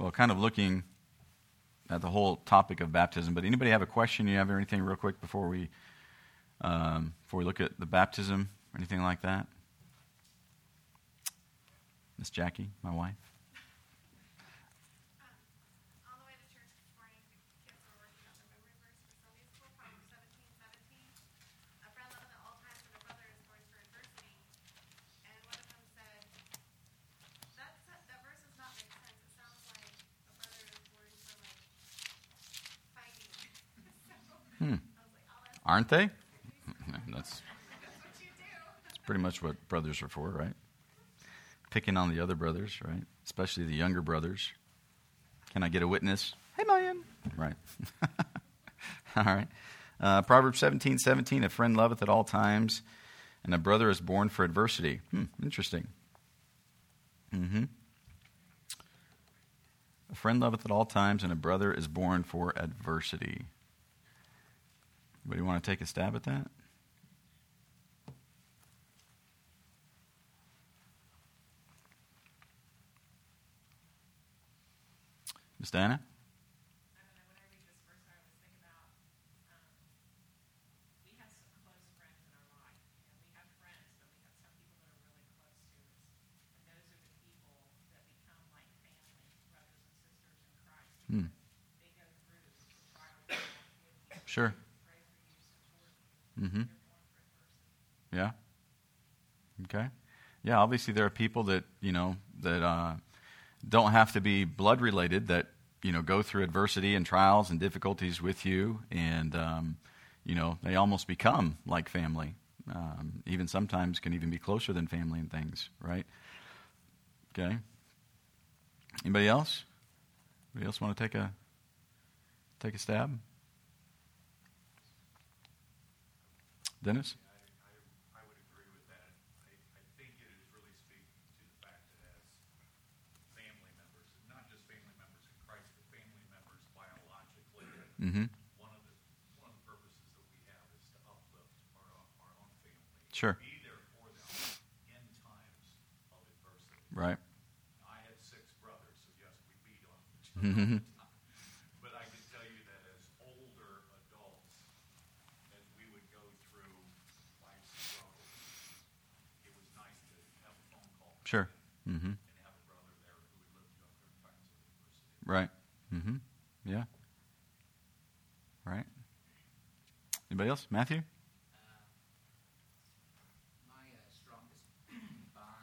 well, kind of looking at the whole topic of baptism. But anybody have a question? You have anything real quick before we um, before we look at the baptism or anything like that? Miss Jackie, my wife. Hmm. Aren't they? That's, that's pretty much what brothers are for, right? Picking on the other brothers, right? Especially the younger brothers. Can I get a witness? Hey, man. Right. all right. Uh, Proverbs 17, 17, a friend loveth at all times, and a brother is born for adversity. Hmm, interesting. Mm-hmm. A friend loveth at all times, and a brother is born for adversity. Anybody want to take a stab at that? Miss Diana? Hmm. Sure. Mm-hmm. Yeah. Okay. Yeah. Obviously, there are people that you know that uh, don't have to be blood related that you know go through adversity and trials and difficulties with you, and um, you know they almost become like family. Um, even sometimes can even be closer than family and things, right? Okay. Anybody else? Anybody else want to take a take a stab? Biologically, mm-hmm. one, of the, one of the purposes that we have is to uplift our, our own family. Sure. Be there for them in times of adversity. Right. I had six brothers, so yes, we beat on Sure. Mm-hmm. Right. Mm-hmm. Yeah. Right. Anybody else? Matthew? Uh, uh, uh,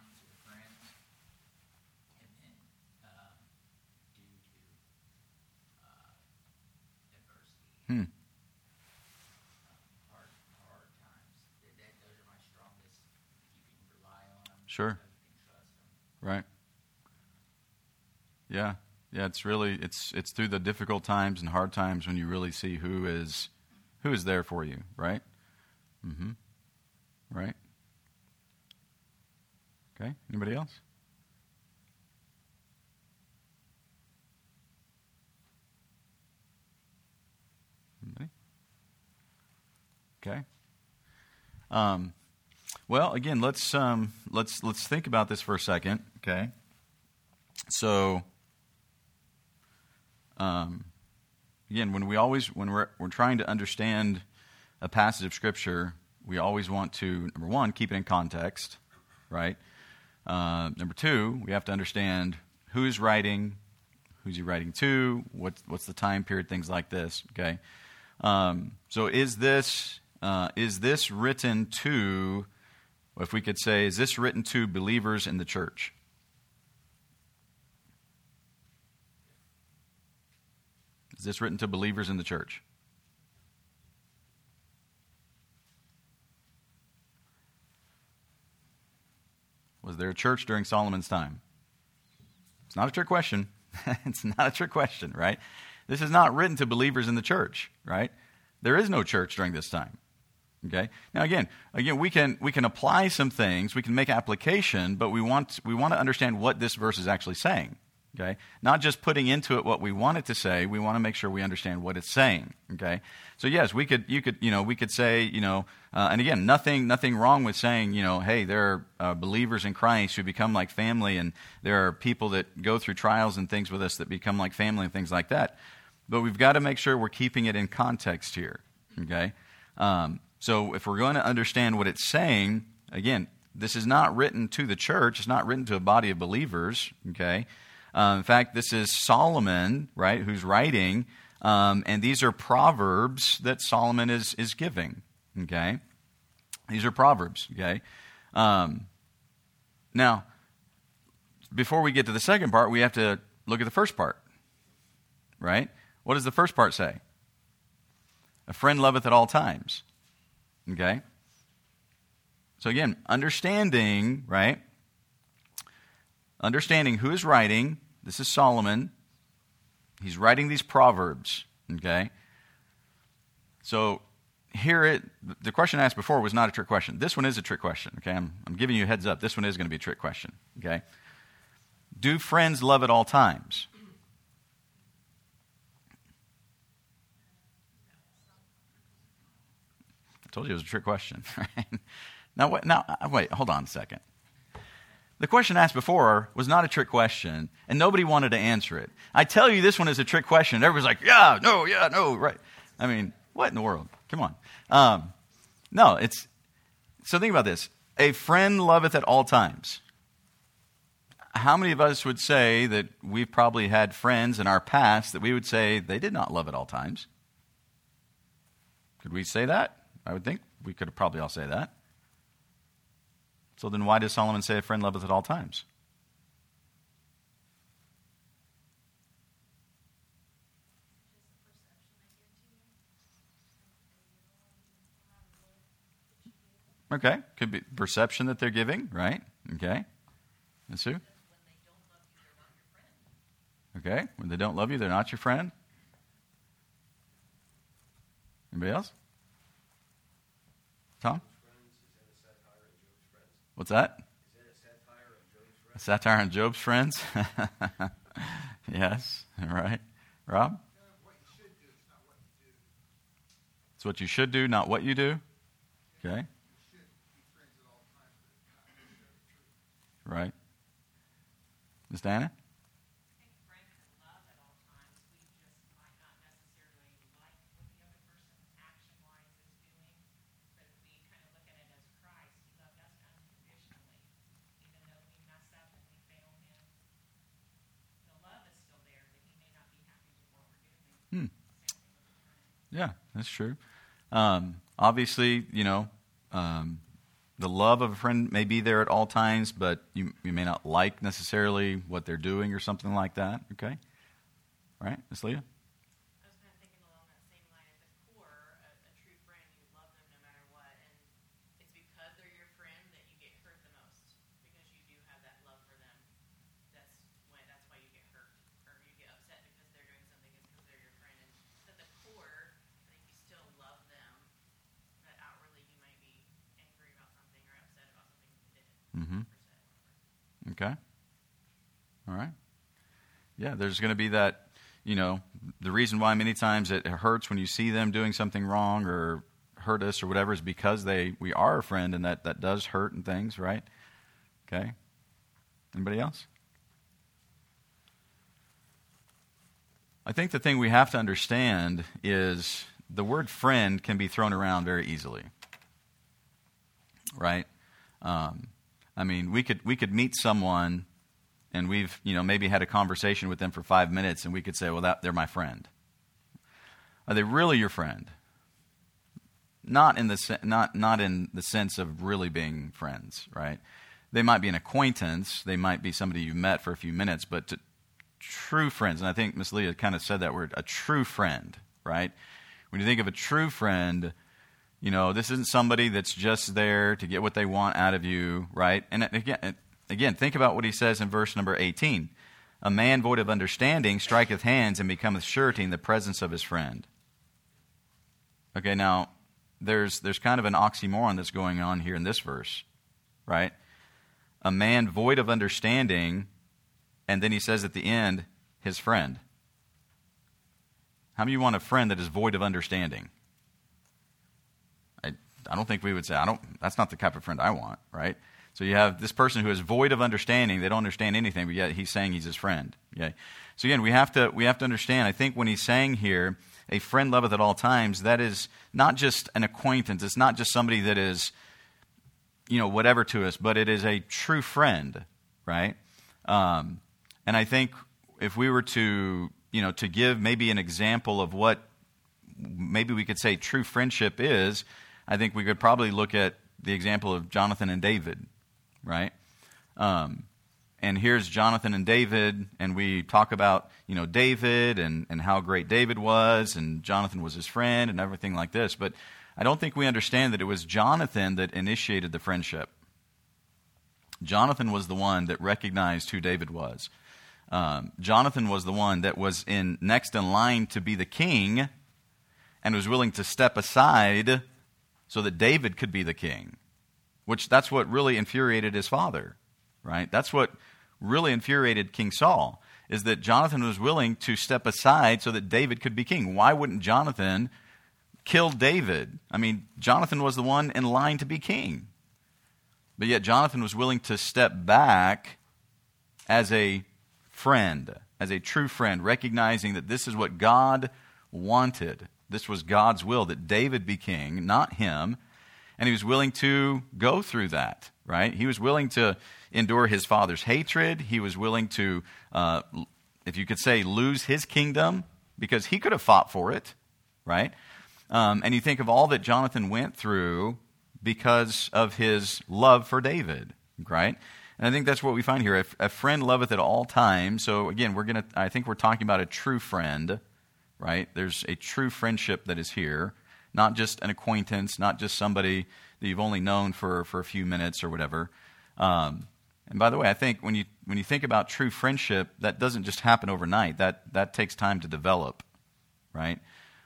hmm. Hard, hard times. those are my strongest. You can rely on them. Sure. Right. Yeah. Yeah, it's really it's it's through the difficult times and hard times when you really see who is who is there for you, right? Mm-hmm. Right? Okay. Anybody else? Anybody? Okay. Um, well, again, let's um, let's let's think about this for a second. Okay, so um, again, when we always when we're we're trying to understand a passage of scripture, we always want to number one keep it in context, right? Uh, number two, we have to understand who's writing, who's he writing to, what, what's the time period, things like this. Okay, um, so is this uh, is this written to if we could say, is this written to believers in the church? Is this written to believers in the church? Was there a church during Solomon's time? It's not a trick question. it's not a trick question, right? This is not written to believers in the church, right? There is no church during this time. Okay. Now again, again, we can we can apply some things, we can make application, but we want we want to understand what this verse is actually saying. Okay? Not just putting into it what we want it to say, we want to make sure we understand what it's saying. Okay? So yes, we could, you could, you know, we could say, you know, uh, and again, nothing, nothing wrong with saying, you know, hey, there are uh, believers in Christ who become like family, and there are people that go through trials and things with us that become like family and things like that. But we've got to make sure we're keeping it in context here. Okay? Um, so if we're going to understand what it's saying, again, this is not written to the church. It's not written to a body of believers. Okay? Uh, in fact, this is Solomon, right, who's writing, um, and these are proverbs that Solomon is is giving. Okay, these are proverbs. Okay, um, now before we get to the second part, we have to look at the first part. Right? What does the first part say? A friend loveth at all times. Okay? So again, understanding, right? Understanding who is writing. This is Solomon. He's writing these proverbs. Okay? So here it the question I asked before was not a trick question. This one is a trick question. Okay? I'm, I'm giving you a heads up. This one is going to be a trick question. Okay? Do friends love at all times? I told you it was a trick question. Right? Now, wait, now, wait, hold on a second. The question asked before was not a trick question, and nobody wanted to answer it. I tell you this one is a trick question. Everybody's like, yeah, no, yeah, no, right. I mean, what in the world? Come on. Um, no, it's. So think about this. A friend loveth at all times. How many of us would say that we've probably had friends in our past that we would say they did not love at all times? Could we say that? I would think we could probably all say that. So then why does Solomon say a friend loveth at all times? Okay, could be perception that they're giving, right? Okay. Miss Sue? Okay, when they don't love you, they're not your friend. Anybody else? Tom? What's that? A satire on Job's friends? yes, all right. Rob? It's what you should do, not what you do. Okay. Right. Miss Diana? Yeah, that's true. Um, obviously, you know, um, the love of a friend may be there at all times, but you, you may not like necessarily what they're doing or something like that. Okay? Right, Miss Leah? I was kind of thinking along that same line. At the core, a, a true friend, you love them no matter what, and it's because they're your friend that you get hurt the most because you do have that love for them. That's when that's why you get hurt or you get upset because they're doing something. It's because they're your friend. And at the core, I think you still love them, but outwardly you might be angry about something or upset about something they did Mm-hmm. or said. Okay. All right. Yeah, there's going to be that, you know, the reason why many times it hurts when you see them doing something wrong or hurt us or whatever is because they we are a friend and that that does hurt and things, right? Okay. Anybody else? I think the thing we have to understand is the word friend can be thrown around very easily. Right? Um, I mean, we could we could meet someone, and we've you know maybe had a conversation with them for five minutes, and we could say, well, that they're my friend. Are they really your friend? Not in the not not in the sense of really being friends, right? They might be an acquaintance. They might be somebody you've met for a few minutes, but to, true friends, and I think Miss Leah kind of said that word, a true friend, right? When you think of a true friend, you know, this isn't somebody that's just there to get what they want out of you, right? And again, again, think about what he says in verse number 18. A man void of understanding striketh hands and becometh surety in the presence of his friend. Okay, now there's there's kind of an oxymoron that's going on here in this verse, right? A man void of understanding and then he says at the end, his friend. How many you want a friend that is void of understanding? I, don't think we would say, I don't, that's not the type of friend I want, right? So you have this person who is void of understanding. They don't understand anything, but yet he's saying he's his friend. Okay? So again, we have to, we have to understand, I think when he's saying here, a friend loveth at all times, that is not just an acquaintance. It's not just somebody that is, you know, whatever to us, but it is a true friend, right? Um, and I think if we were to, you know, to give maybe an example of what maybe we could say true friendship is, I think we could probably look at the example of Jonathan and David, right? Um, and here's Jonathan and David, and we talk about, you know, David and, and how great David was, and Jonathan was his friend, and everything like this. But I don't think we understand that it was Jonathan that initiated the friendship. Jonathan was the one that recognized who David was. Um, Jonathan was the one that was in next in line to be the king and was willing to step aside so that David could be the king. Which that's what really infuriated his father, right? That's what really infuriated King Saul is that Jonathan was willing to step aside so that David could be king. Why wouldn't Jonathan kill David? I mean, Jonathan was the one in line to be king. But yet Jonathan was willing to step back as a friend, as a true friend, recognizing that this is what God wanted. This was God's will that David be king, not him. And he was willing to go through that, right? He was willing to endure his father's hatred. He was willing to, uh, if you could say, lose his kingdom because he could have fought for it, right? Um, and you think of all that Jonathan went through because of his love for David, right? And I think that's what we find here. A, friend loveth at all times. So again, we're to, I think we're talking about a true friend, right? There's a true friendship that is here, not just an acquaintance, not just somebody that you've only known for, for a few minutes or whatever. Um, and by the way, I think when you, when you think about true friendship, that doesn't just happen overnight. That, that takes time to develop, right?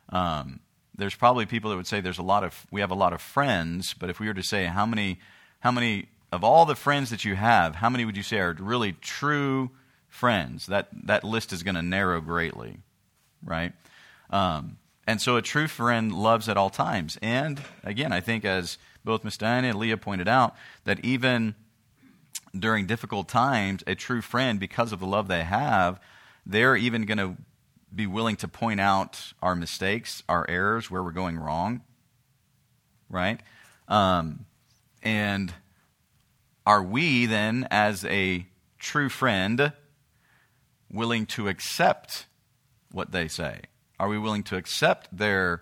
Um, there's probably people that would say there's a lot of we have a lot of friends, but if we were to say how many how many of all the friends that you have, how many would you say are really true friends? That that list is going to narrow greatly, right? Um, and so a true friend loves at all times. And again, I think as both Miss Diana and Leah pointed out, that even during difficult times, a true friend, because of the love they have, they're even going to be willing to point out our mistakes, our errors, where we're going wrong, right? Um, and are we then, as a true friend, willing to accept what they say? Are we willing to accept their,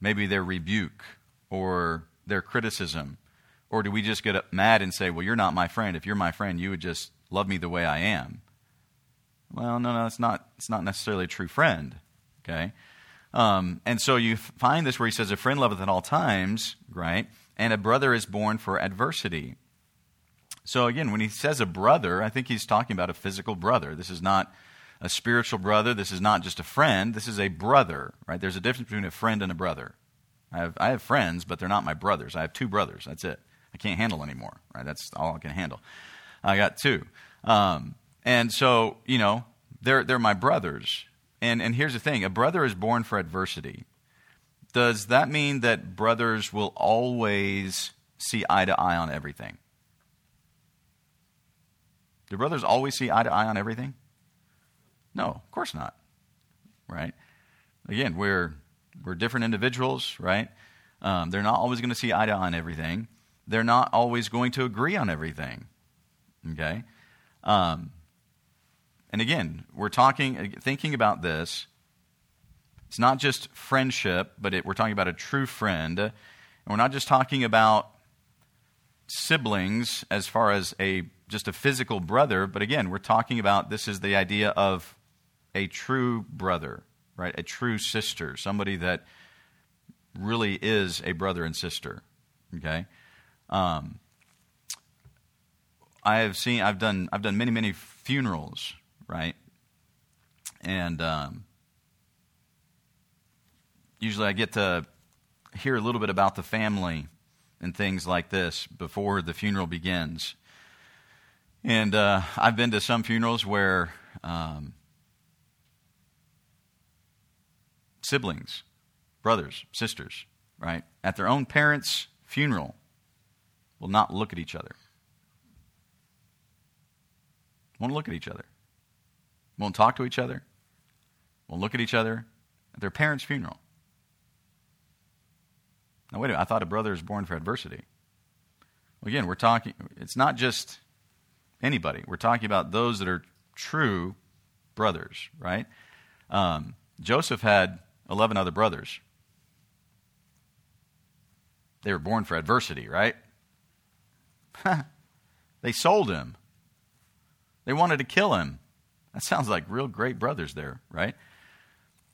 maybe their rebuke or their criticism? Or do we just get mad and say, well, you're not my friend. If you're my friend, you would just love me the way I am? Well, no, no, it's not, it's not necessarily a true friend. Okay? Um, and so you find this where he says, A friend loveth at all times, right? And a brother is born for adversity. So again, when he says a brother, I think he's talking about a physical brother. This is not a spiritual brother. This is not just a friend. This is a brother, right? There's a difference between a friend and a brother. I have, I have friends, but they're not my brothers. I have two brothers. That's it. I can't handle anymore, right? That's all I can handle. I got two. Um, and so, you know, they're, they're my brothers. And, and here's the thing a brother is born for adversity. Does that mean that brothers will always see eye to eye on everything? Do brothers always see eye to eye on everything? No, of course not. Right? Again, we're, we're different individuals, right? Um, they're not always going to see eye to eye on everything. They're not always going to agree on everything. Okay? Um, and again, we're talking, thinking about this. It's not just friendship, but it, we're talking about a true friend. And we're not just talking about siblings as far as a just a physical brother, but again, we're talking about this is the idea of a true brother, right? A true sister, somebody that really is a brother and sister. Okay. Um, I have seen. I've done. I've done many, many funerals right? And um, usually I get to hear a little bit about the family and things like this before the funeral begins. And uh, I've been to some funerals where um, siblings, brothers, sisters, right, at their own parents' funeral will not look at each other. Won't look at each other. Won't talk to each other. Won't look at each other at their parents' funeral. Now, wait a minute. I thought a brother is born for adversity. Well, again, we're talking, it's not just anybody. We're talking about those that are true brothers, right? Um, Joseph had 11 other brothers. They were born for adversity, right? they sold him. They wanted to kill him. That sounds like real great brothers there, right?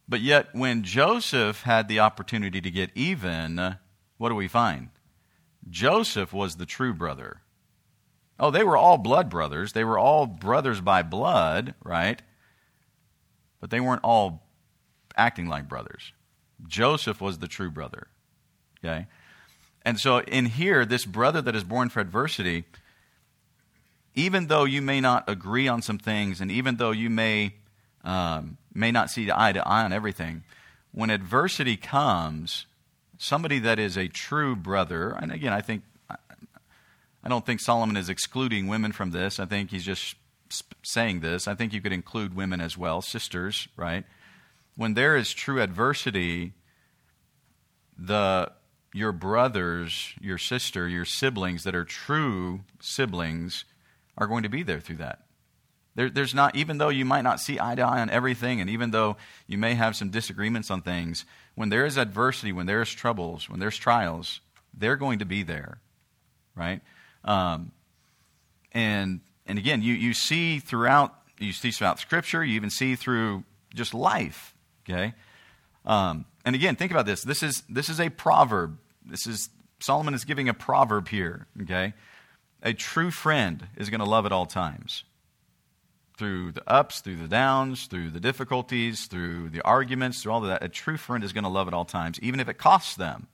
But yet, when Joseph had the opportunity to get even, what do we find? Joseph was the true brother. Oh, they were all blood brothers. They were all brothers by blood, right? But they weren't all acting like brothers. Joseph was the true brother. Okay? And so in here, this brother that is born for adversity, even though you may not agree on some things, and even though you may um, may not see eye to eye on everything, when adversity comes, somebody that is a true brother, and again, I think I don't think Solomon is excluding women from this. I think he's just saying this. I think you could include women as well, sisters, right? When there is true adversity, the your brothers, your sister, your siblings that are true siblings are going to be there through that. There, there's not, even though you might not see eye to eye on everything, and even though you may have some disagreements on things, when there is adversity, when there's troubles, when there's trials, they're going to be there, right? Um, and and again, you, you see throughout you see throughout Scripture, you even see through just life. Okay, um, and again, think about this. This is this is a proverb. This is Solomon is giving a proverb here. Okay, a true friend is going to love at all times. Through the ups, through the downs, through the difficulties, through the arguments, through all of that, a true friend is going to love at all times, even if it costs them.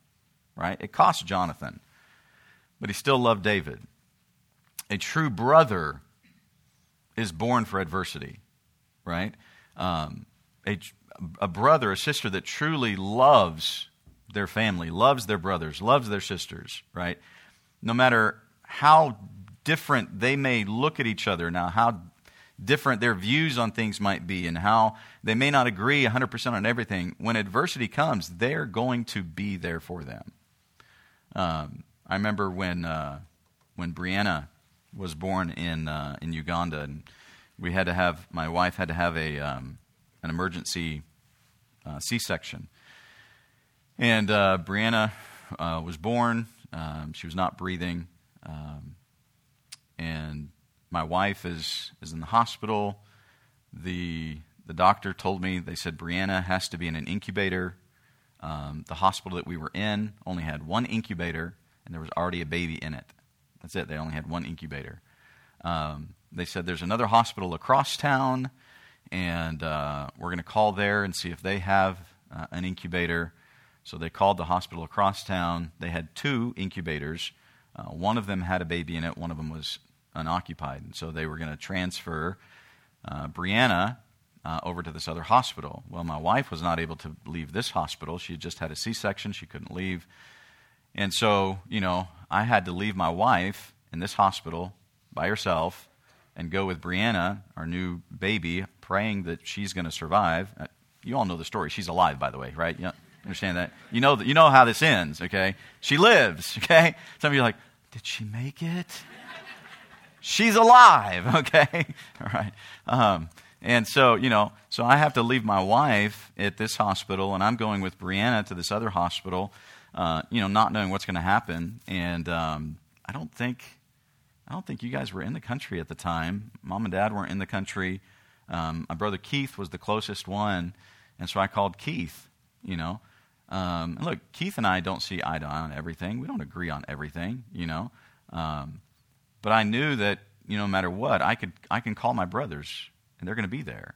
Right? It cost Jonathan but he still loved David. A true brother is born for adversity, right? Um, a, a brother, a sister that truly loves their family, loves their brothers, loves their sisters, right? No matter how different they may look at each other now, how different their views on things might be, and how they may not agree 100% on everything, when adversity comes, they're going to be there for them. Um, I remember when uh, when Brianna was born in uh, in Uganda, and we had to have my wife had to have a um, an emergency uh, C-section, and uh, Brianna uh, was born. Um, she was not breathing, um, and my wife is is in the hospital. the The doctor told me they said Brianna has to be in an incubator. Um, the hospital that we were in only had one incubator and there was already a baby in it. That's it. They only had one incubator. Um, they said there's another hospital across town, and uh, we're going to call there and see if they have uh, an incubator. So they called the hospital across town. They had two incubators. Uh, one of them had a baby in it, one of them was unoccupied. And so they were going to transfer uh, Brianna uh, over to this other hospital. Well, my wife was not able to leave this hospital. She just had a C section, she couldn't leave. And so, you know, I had to leave my wife in this hospital by herself and go with Brianna, our new baby, praying that she's going to survive. Uh, you all know the story. She's alive, by the way, right? You understand that? You know, you know how this ends, okay? She lives, okay? Some of you are like, did she make it? she's alive, okay? All right. Um, and so, you know, so I have to leave my wife at this hospital, and I'm going with Brianna to this other hospital uh, you know, not knowing what's going to happen. And um, I don't think, I don't think you guys were in the country at the time. Mom and Dad weren't in the country. Um, my brother Keith was the closest one, and so I called Keith. You know, um, and look, Keith and I don't see eye to eye on everything. We don't agree on everything. You know, um, but I knew that you know, no matter what, I could I can call my brothers, and they're going to be there.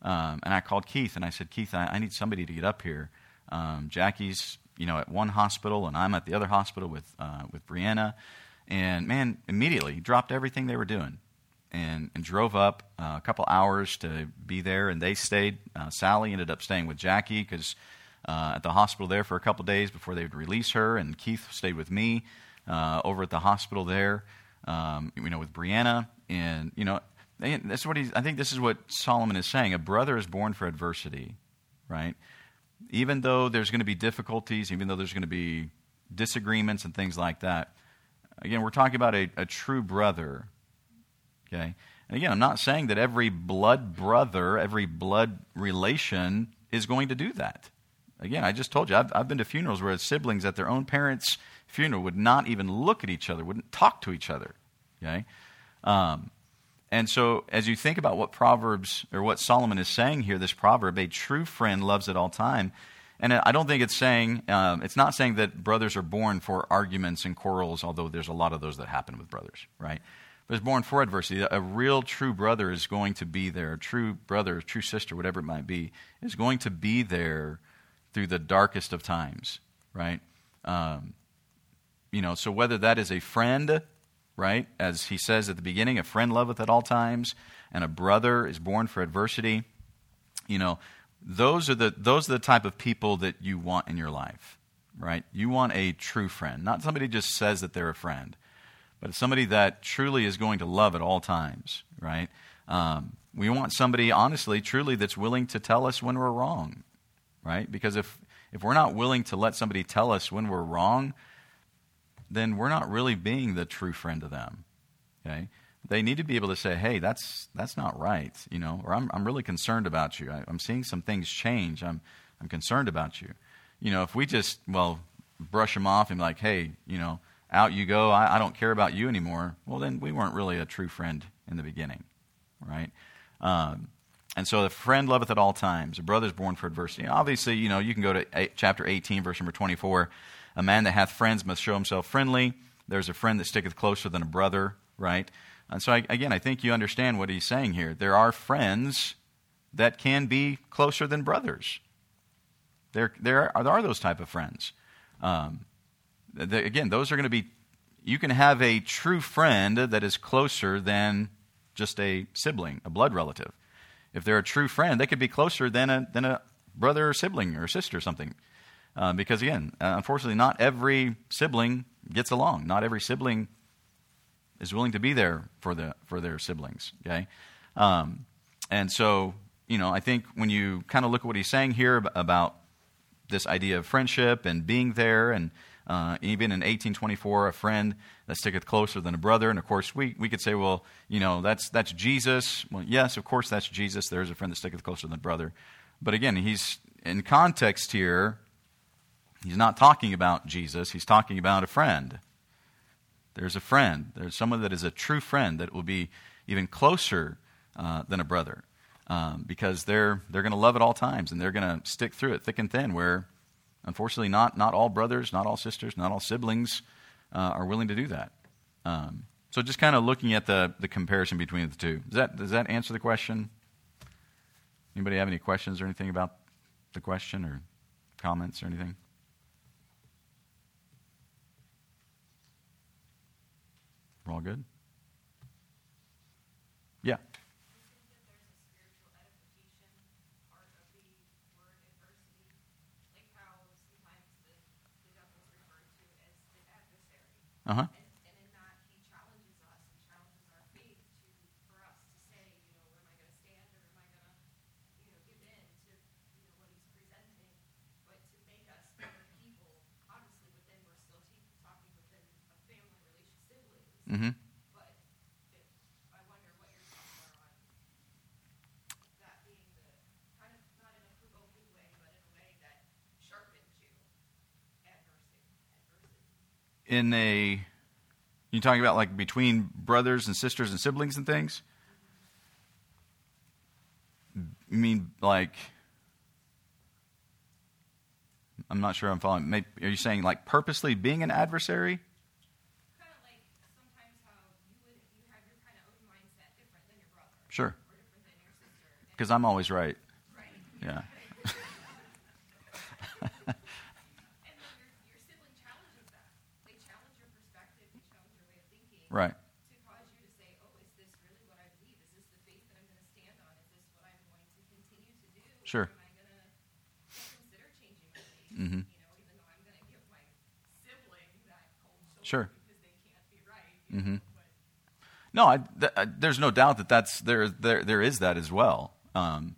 Um, and I called Keith, and I said, Keith, I, I need somebody to get up here. Um, Jackie's you know, at one hospital, and I'm at the other hospital with uh, with Brianna. And man, immediately dropped everything they were doing. and, and drove up uh, a couple hours to be there, and they stayed. Uh, Sally ended up staying with Jackie because uh, at the hospital there for a couple days before they would release her, and Keith stayed with me uh, over at the hospital there. Um, you know, with Brianna, and you know, that's what he's. I think this is what Solomon is saying. A brother is born for adversity, right? Even though there's going to be difficulties, even though there's going to be disagreements and things like that. Again, we're talking about a, a true brother. Okay? And again, I'm not saying that every blood brother, every blood relation is going to do that. Again, I just told you, I've, I've been to funerals where siblings at their own parents' funeral would not even look at each other, wouldn't talk to each other. Okay? Um, and so, as you think about what Proverbs, or what Solomon is saying here, this proverb, a true friend loves at all time. And I don't think it's saying, um, it's not saying that brothers are born for arguments and quarrels, although there's a lot of those that happen with brothers, right? But it's born for adversity. A real true brother is going to be there. A true brother, a true sister, whatever it might be, is going to be there through the darkest of times, right? Um, you know, so whether that is a friend, right, as he says at the beginning, a friend loveth at all times, and a brother is born for adversity, you know, those are the those are the type of people that you want in your life, right? You want a true friend, not somebody just says that they're a friend, but somebody that truly is going to love at all times, right? Um, we want somebody, honestly, truly, that's willing to tell us when we're wrong, right? Because if, if we're not willing to let somebody tell us when we're wrong, then we're not really being the true friend to them. Okay? They need to be able to say, hey, that's, that's not right, you know, or I'm, I'm really concerned about you. I, I'm seeing some things change. I'm, I'm concerned about you. You know, if we just, well, brush them off and be like, hey, you know, out you go, I, I don't care about you anymore, well, then we weren't really a true friend in the beginning, right? Um, and so the friend loveth at all times. A brother is born for adversity. Obviously, you know, you can go to eight, chapter 18, verse number 24. A man that hath friends must show himself friendly. There's a friend that sticketh closer than a brother, right? And so, I, again, I think you understand what he's saying here. There are friends that can be closer than brothers. There, there, are, there are those type of friends. Um, again, those are going to be, you can have a true friend that is closer than just a sibling, a blood relative. If they're a true friend, they could be closer than a, than a brother or sibling or sister or something. Uh, because again, uh, unfortunately, not every sibling gets along. Not every sibling is willing to be there for the for their siblings. Okay, um, and so you know, I think when you kind of look at what he's saying here about this idea of friendship and being there, and uh, even in 1824, a friend that sticketh closer than a brother. And of course, we, we could say, well, you know, that's that's Jesus. Well, yes, of course, that's Jesus. There's a friend that sticketh closer than a brother. But again, he's in context here He's not talking about Jesus, he's talking about a friend. There's a friend. There's someone that is a true friend that will be even closer uh, than a brother um, because they're, they're going to love at all times and they're going to stick through it thick and thin, where unfortunately, not, not all brothers, not all sisters, not all siblings uh, are willing to do that. Um, so, just kind of looking at the, the comparison between the two. Does that, does that answer the question? Anybody have any questions or anything about the question or comments or anything? We're all good? Yeah. Uh huh. And, and in that, he challenges us and challenges our faith to, for us to say, you know, am I going to stand or am I going to, you know, give in to, you know, what he's presenting? But to make us better people, obviously within, we're still t- talking within a family relation, siblings. Mm-hmm. But it, I wonder what your thoughts are on that being the, kind of, not in a provoking way, but in a adversity. In a, you talking about like between brothers and sisters and siblings and things? You mean like, I'm not sure I'm following. Are you saying like purposely being an adversary? Because I'm always right. Yeah. Right. To cause you to say, oh, is this really what I believe? Is this the faith that I'm going to stand on? Is this what I'm going to continue to do? Sure. Am I going to consider changing my faith? Mm-hmm. You know, even though I'm going to give my sibling that cold shoulder sure. because they can't be right. Mm-hmm. Know, but... No, I, th- I, there's no doubt that that's there, there. There is that as well. Um,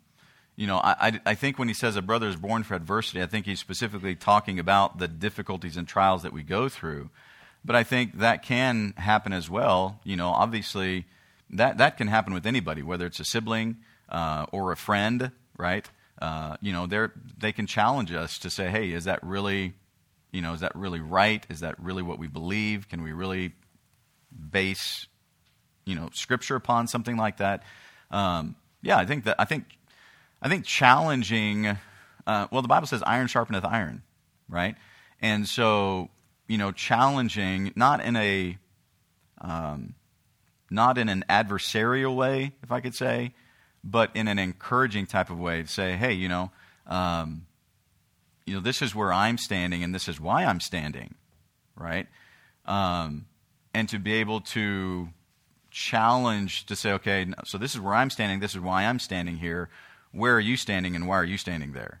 you know, I, I, think when he says a brother is born for adversity, I think he's specifically talking about the difficulties and trials that we go through. But I think that can happen as well. You know, obviously, that that can happen with anybody, whether it's a sibling uh, or a friend, right? Uh, you know, they can challenge us to say, "Hey, is that really, you know, is that really right? Is that really what we believe? Can we really base you know scripture upon something like that. Um, yeah, I think that I think I think challenging. Uh, well, the Bible says iron sharpeneth iron, right? And so you know, challenging not in a um, not in an adversarial way, if I could say, but in an encouraging type of way say, hey, you know, um, you know, this is where I'm standing, and this is why I'm standing, right? Um, and to be able to challenge to say, okay, so this is where I'm standing, this is why I'm standing here. Where are you standing, and why are you standing there?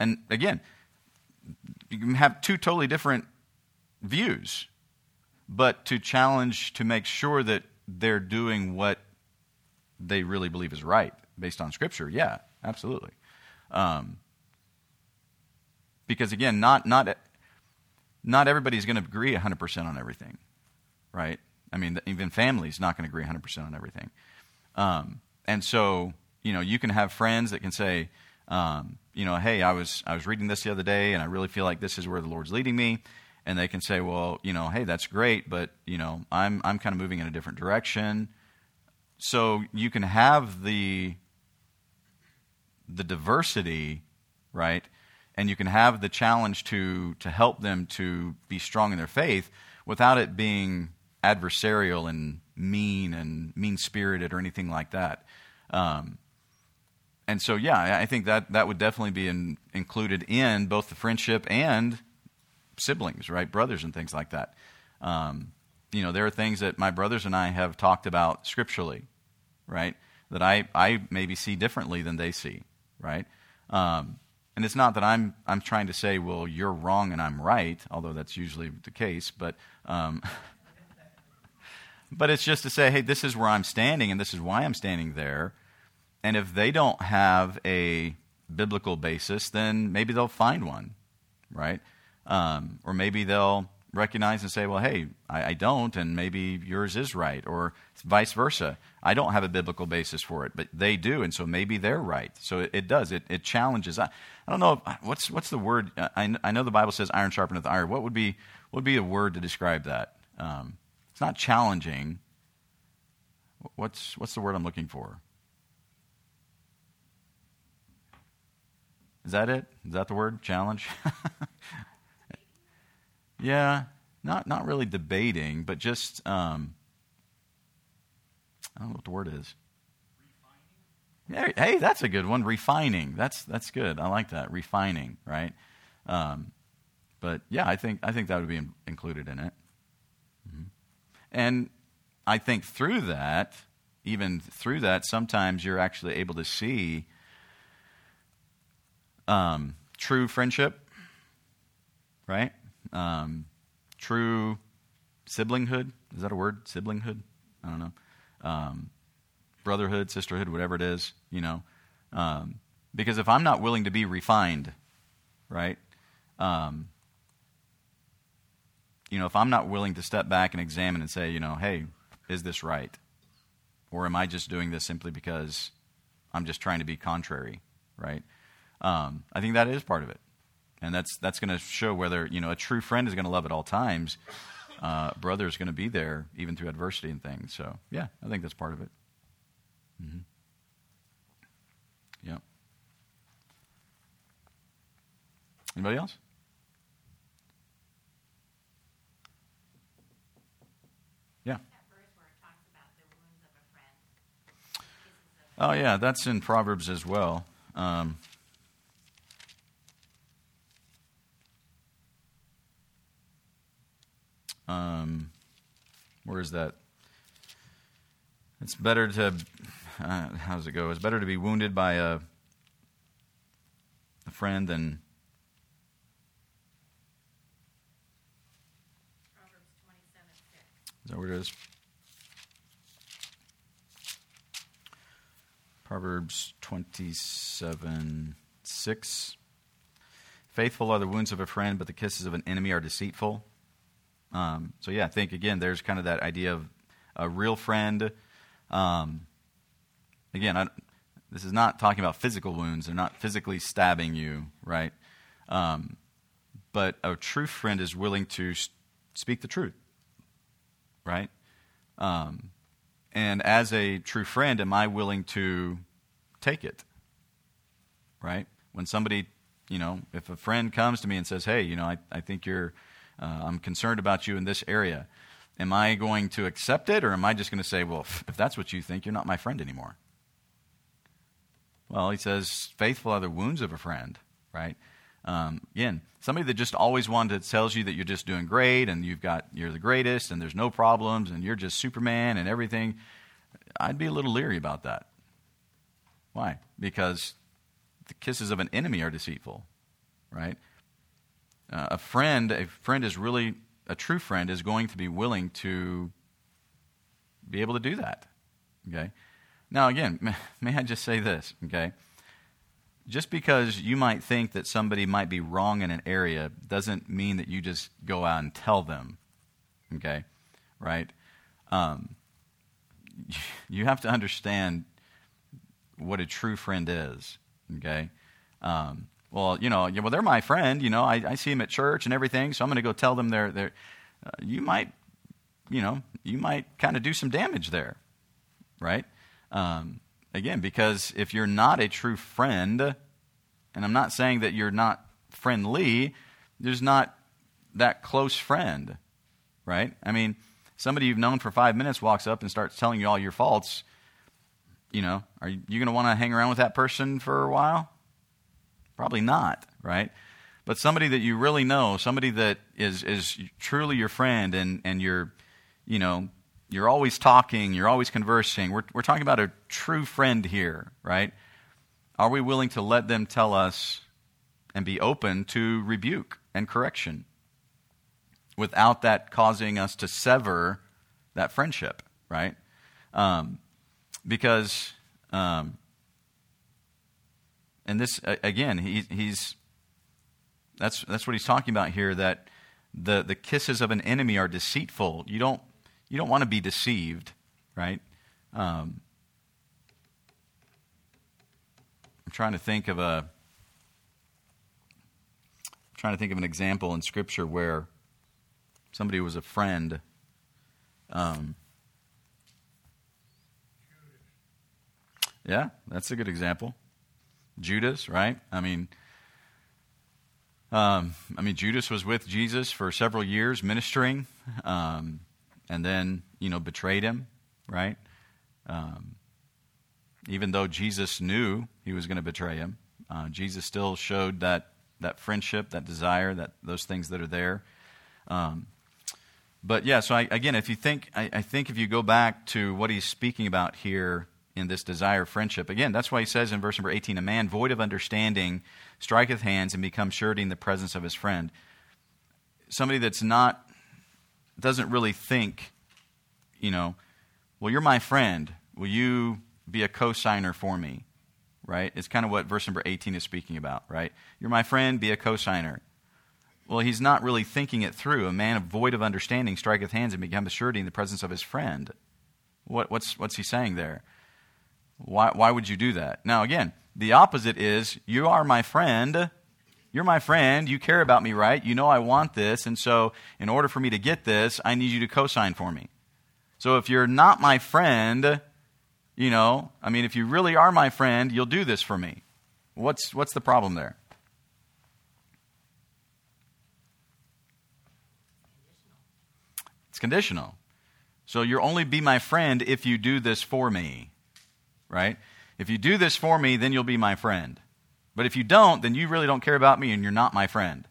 And again, you can have two totally different views, but to challenge to make sure that they're doing what they really believe is right based on Scripture, yeah, absolutely. Um, because again, not not not everybody's going to agree 100% on everything, right? I mean, even family's not going to agree 100% on everything. Um, and so, you know, you can have friends that can say, um, you know, hey, I was I was reading this the other day, and I really feel like this is where the Lord's leading me. And they can say, well, you know, hey, that's great, but you know, I'm I'm kind of moving in a different direction. So you can have the the diversity, right? And you can have the challenge to to help them to be strong in their faith without it being adversarial and mean and mean spirited or anything like that. Um, and so, yeah, I think that that would definitely be in, included in both the friendship and siblings, right, brothers and things like that. Um, you know, there are things that my brothers and I have talked about scripturally, right, that I I maybe see differently than they see, right. Um, and it's not that I'm I'm trying to say, well, you're wrong and I'm right, although that's usually the case, but. But it's just to say, hey, this is where I'm standing and this is why I'm standing there. And if they don't have a biblical basis, then maybe they'll find one, right? Um, or maybe they'll recognize and say, well, hey, I, I don't, and maybe yours is right, or vice versa. I don't have a biblical basis for it, but they do, and so maybe they're right. So it, it does. It, it challenges. I, I don't know what's what's the word. I, I know the Bible says iron sharpeneth iron. What would be what would be a word to describe that? Um, it's not challenging. What's what's the word I'm looking for? Is that it? Is that the word? Challenge? yeah, not not really debating, but just um, I don't know what the word is. Yeah, hey, that's a good one. Refining. That's that's good. I like that. Refining, right? Um, but yeah, I think I think that would be in, included in it. And I think through that, even through that, sometimes you're actually able to see um, true friendship, right? Um, true siblinghood. Is that a word? Siblinghood? I don't know. Um, brotherhood, sisterhood, whatever it is, you know. Um, because if I'm not willing to be refined, right? Um, you know, if I'm not willing to step back and examine and say, you know, hey, is this right? Or am I just doing this simply because I'm just trying to be contrary, right? Um, I think that is part of it. And that's, that's going to show whether, you know, a true friend is going to love at all times. Uh, brother is going to be there even through adversity and things. So, yeah, I think that's part of it. Mm-hmm. Yeah. Anybody else? Oh, yeah, that's in Proverbs as well. Um, um, where is that? It's better to, uh, how does it go? It's better to be wounded by a, a friend than. Is that where it is? Proverbs 27 6. Faithful are the wounds of a friend, but the kisses of an enemy are deceitful. Um, so, yeah, I think, again, there's kind of that idea of a real friend. Um, again, I, this is not talking about physical wounds. They're not physically stabbing you, right? Um, but a true friend is willing to speak the truth, right? Um, and as a true friend, am I willing to take it, right? When somebody, you know, if a friend comes to me and says, hey, you know, I, I think you're, uh, I'm concerned about you in this area, am I going to accept it or am I just going to say, well, if that's what you think, you're not my friend anymore? Well, he says, faithful are the wounds of a friend, right? Um, again, somebody that just always wanted to tells you that you're just doing great and you've got you're the greatest and there's no problems and you're just Superman and everything. I'd be a little leery about that. Why? Because the kisses of an enemy are deceitful, right? Uh, a friend, a friend is really a true friend is going to be willing to be able to do that. Okay. Now, again, may, may I just say this? Okay just because you might think that somebody might be wrong in an area doesn't mean that you just go out and tell them. Okay? Right? Um, you have to understand what a true friend is. Okay? Um, well, you know, well, they're my friend. You know, I, I see them at church and everything, so I'm going to go tell them they're. they're uh, you might, you know, you might kind of do some damage there, right? Um, Again, because if you're not a true friend, and I'm not saying that you're not friendly, there's not that close friend, right? I mean, somebody you've known for five minutes walks up and starts telling you all your faults. You know, are you going to want to hang around with that person for a while? Probably not, right? But somebody that you really know, somebody that is, is truly your friend and, and you're, you know, you're always talking, you're always conversing. We're, we're talking about a true friend here, right? Are we willing to let them tell us and be open to rebuke and correction without that causing us to sever that friendship, right? Um, because, um, and this, again, he, he's, that's, that's what he's talking about here that the, the kisses of an enemy are deceitful. You don't you don't want to be deceived, right? Um, I'm trying to think of a I'm trying to think of an example in Scripture where somebody was a friend. Um, yeah, that's a good example. Judas, right? I mean, um, I mean, Judas was with Jesus for several years ministering. Um, and then, you know, betrayed him, right? Um, even though Jesus knew he was going to betray him, uh, Jesus still showed that, that friendship, that desire, that those things that are there. Um, but yeah, so I, again, if you think, I, I, think if you go back to what he's speaking about here in this desire of friendship, again, that's why he says in verse number 18, a man void of understanding striketh hands and becomes surety in the presence of his friend. Somebody that's not doesn't really think, you know, well, you're my friend. Will you be a co-signer for me? Right? It's kind of what verse number 18 is speaking about, right? You're my friend, be a co-signer. Well, he's not really thinking it through. A man void of understanding striketh hands and becometh surety in the presence of his friend. What, what's, what's he saying there? Why, why would you do that? Now, again, the opposite is you are my friend, you're my friend. You care about me, right? You know I want this. And so, in order for me to get this, I need you to co sign for me. So, if you're not my friend, you know, I mean, if you really are my friend, you'll do this for me. What's, what's the problem there? It's conditional. So you'll only be my friend if you do this for me, right? If you do this for me, then you'll be my friend. But if you don't, then you really don't care about me and you're not my friend.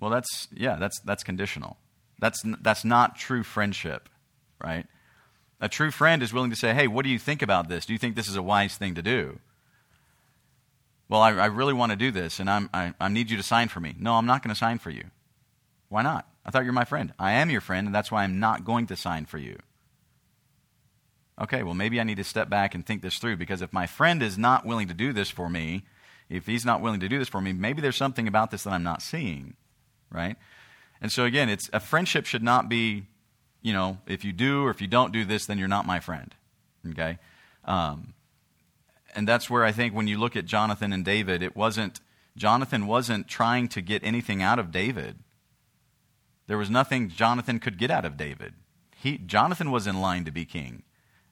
Well, that's, yeah, that's, that's conditional. That's, that's not true friendship, right? A true friend is willing to say, hey, what do you think about this? Do you think this is a wise thing to do? Well, I, I really want to do this and I'm, I, I need you to sign for me. No, I'm not going to sign for you. Why not? I thought you're my friend. I am your friend, and that's why I'm not going to sign for you. Okay, well, maybe I need to step back and think this through because if my friend is not willing to do this for me, if he's not willing to do this for me, maybe there's something about this that I'm not seeing, right? And so again, it's a friendship should not be, you know, if you do or if you don't do this, then you're not my friend. Okay, um, and that's where I think when you look at Jonathan and David, it wasn't Jonathan wasn't trying to get anything out of David. There was nothing Jonathan could get out of David. He, Jonathan was in line to be king.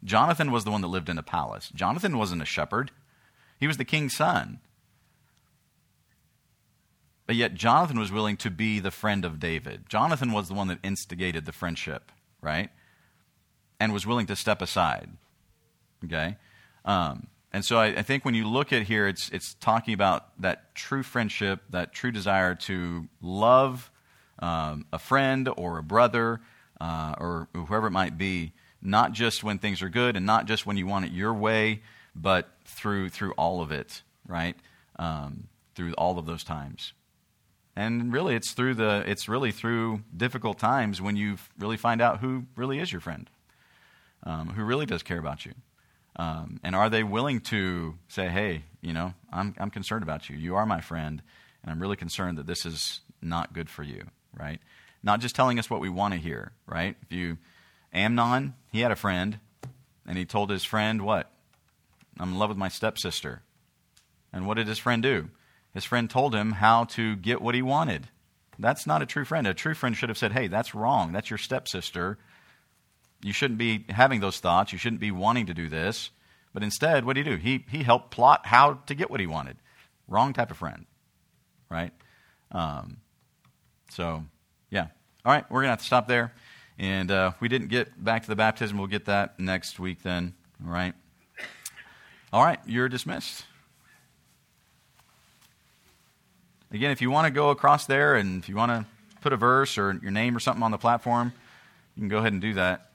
Jonathan was the one that lived in a palace. Jonathan wasn't a shepherd, he was the king's son. But yet, Jonathan was willing to be the friend of David. Jonathan was the one that instigated the friendship, right? And was willing to step aside. Okay? Um, and so I, I, think when you look at here, it's, it's talking about that true friendship, that true desire to love um, a friend or a brother uh, or whoever it might be, not just when things are good and not just when you want it your way, but through, through all of it, right? Um, through all of those times. And really, it's through the it's really through difficult times when you really find out who really is your friend, um, who really does care about you. Um, and are they willing to say, hey, you know, I'm, I'm concerned about you. You are my friend, and I'm really concerned that this is not good for you, right? Not just telling us what we want to hear, right? If you, Amnon, he had a friend, and he told his friend, what? I'm in love with my stepsister. And what did his friend do? His friend told him how to get what he wanted. That's not a true friend. A true friend should have said, hey, that's wrong. That's your stepsister you shouldn't be having those thoughts. You shouldn't be wanting to do this. But instead, what did he do? He, he helped plot how to get what he wanted. Wrong type of friend, right? Um, so, yeah. All right, we're going to have to stop there. And uh, we didn't get back to the baptism. We'll get that next week then. All right. All right, you're dismissed. Again, if you want to go across there and if you want to put a verse or your name or something on the platform, you can go ahead and do that.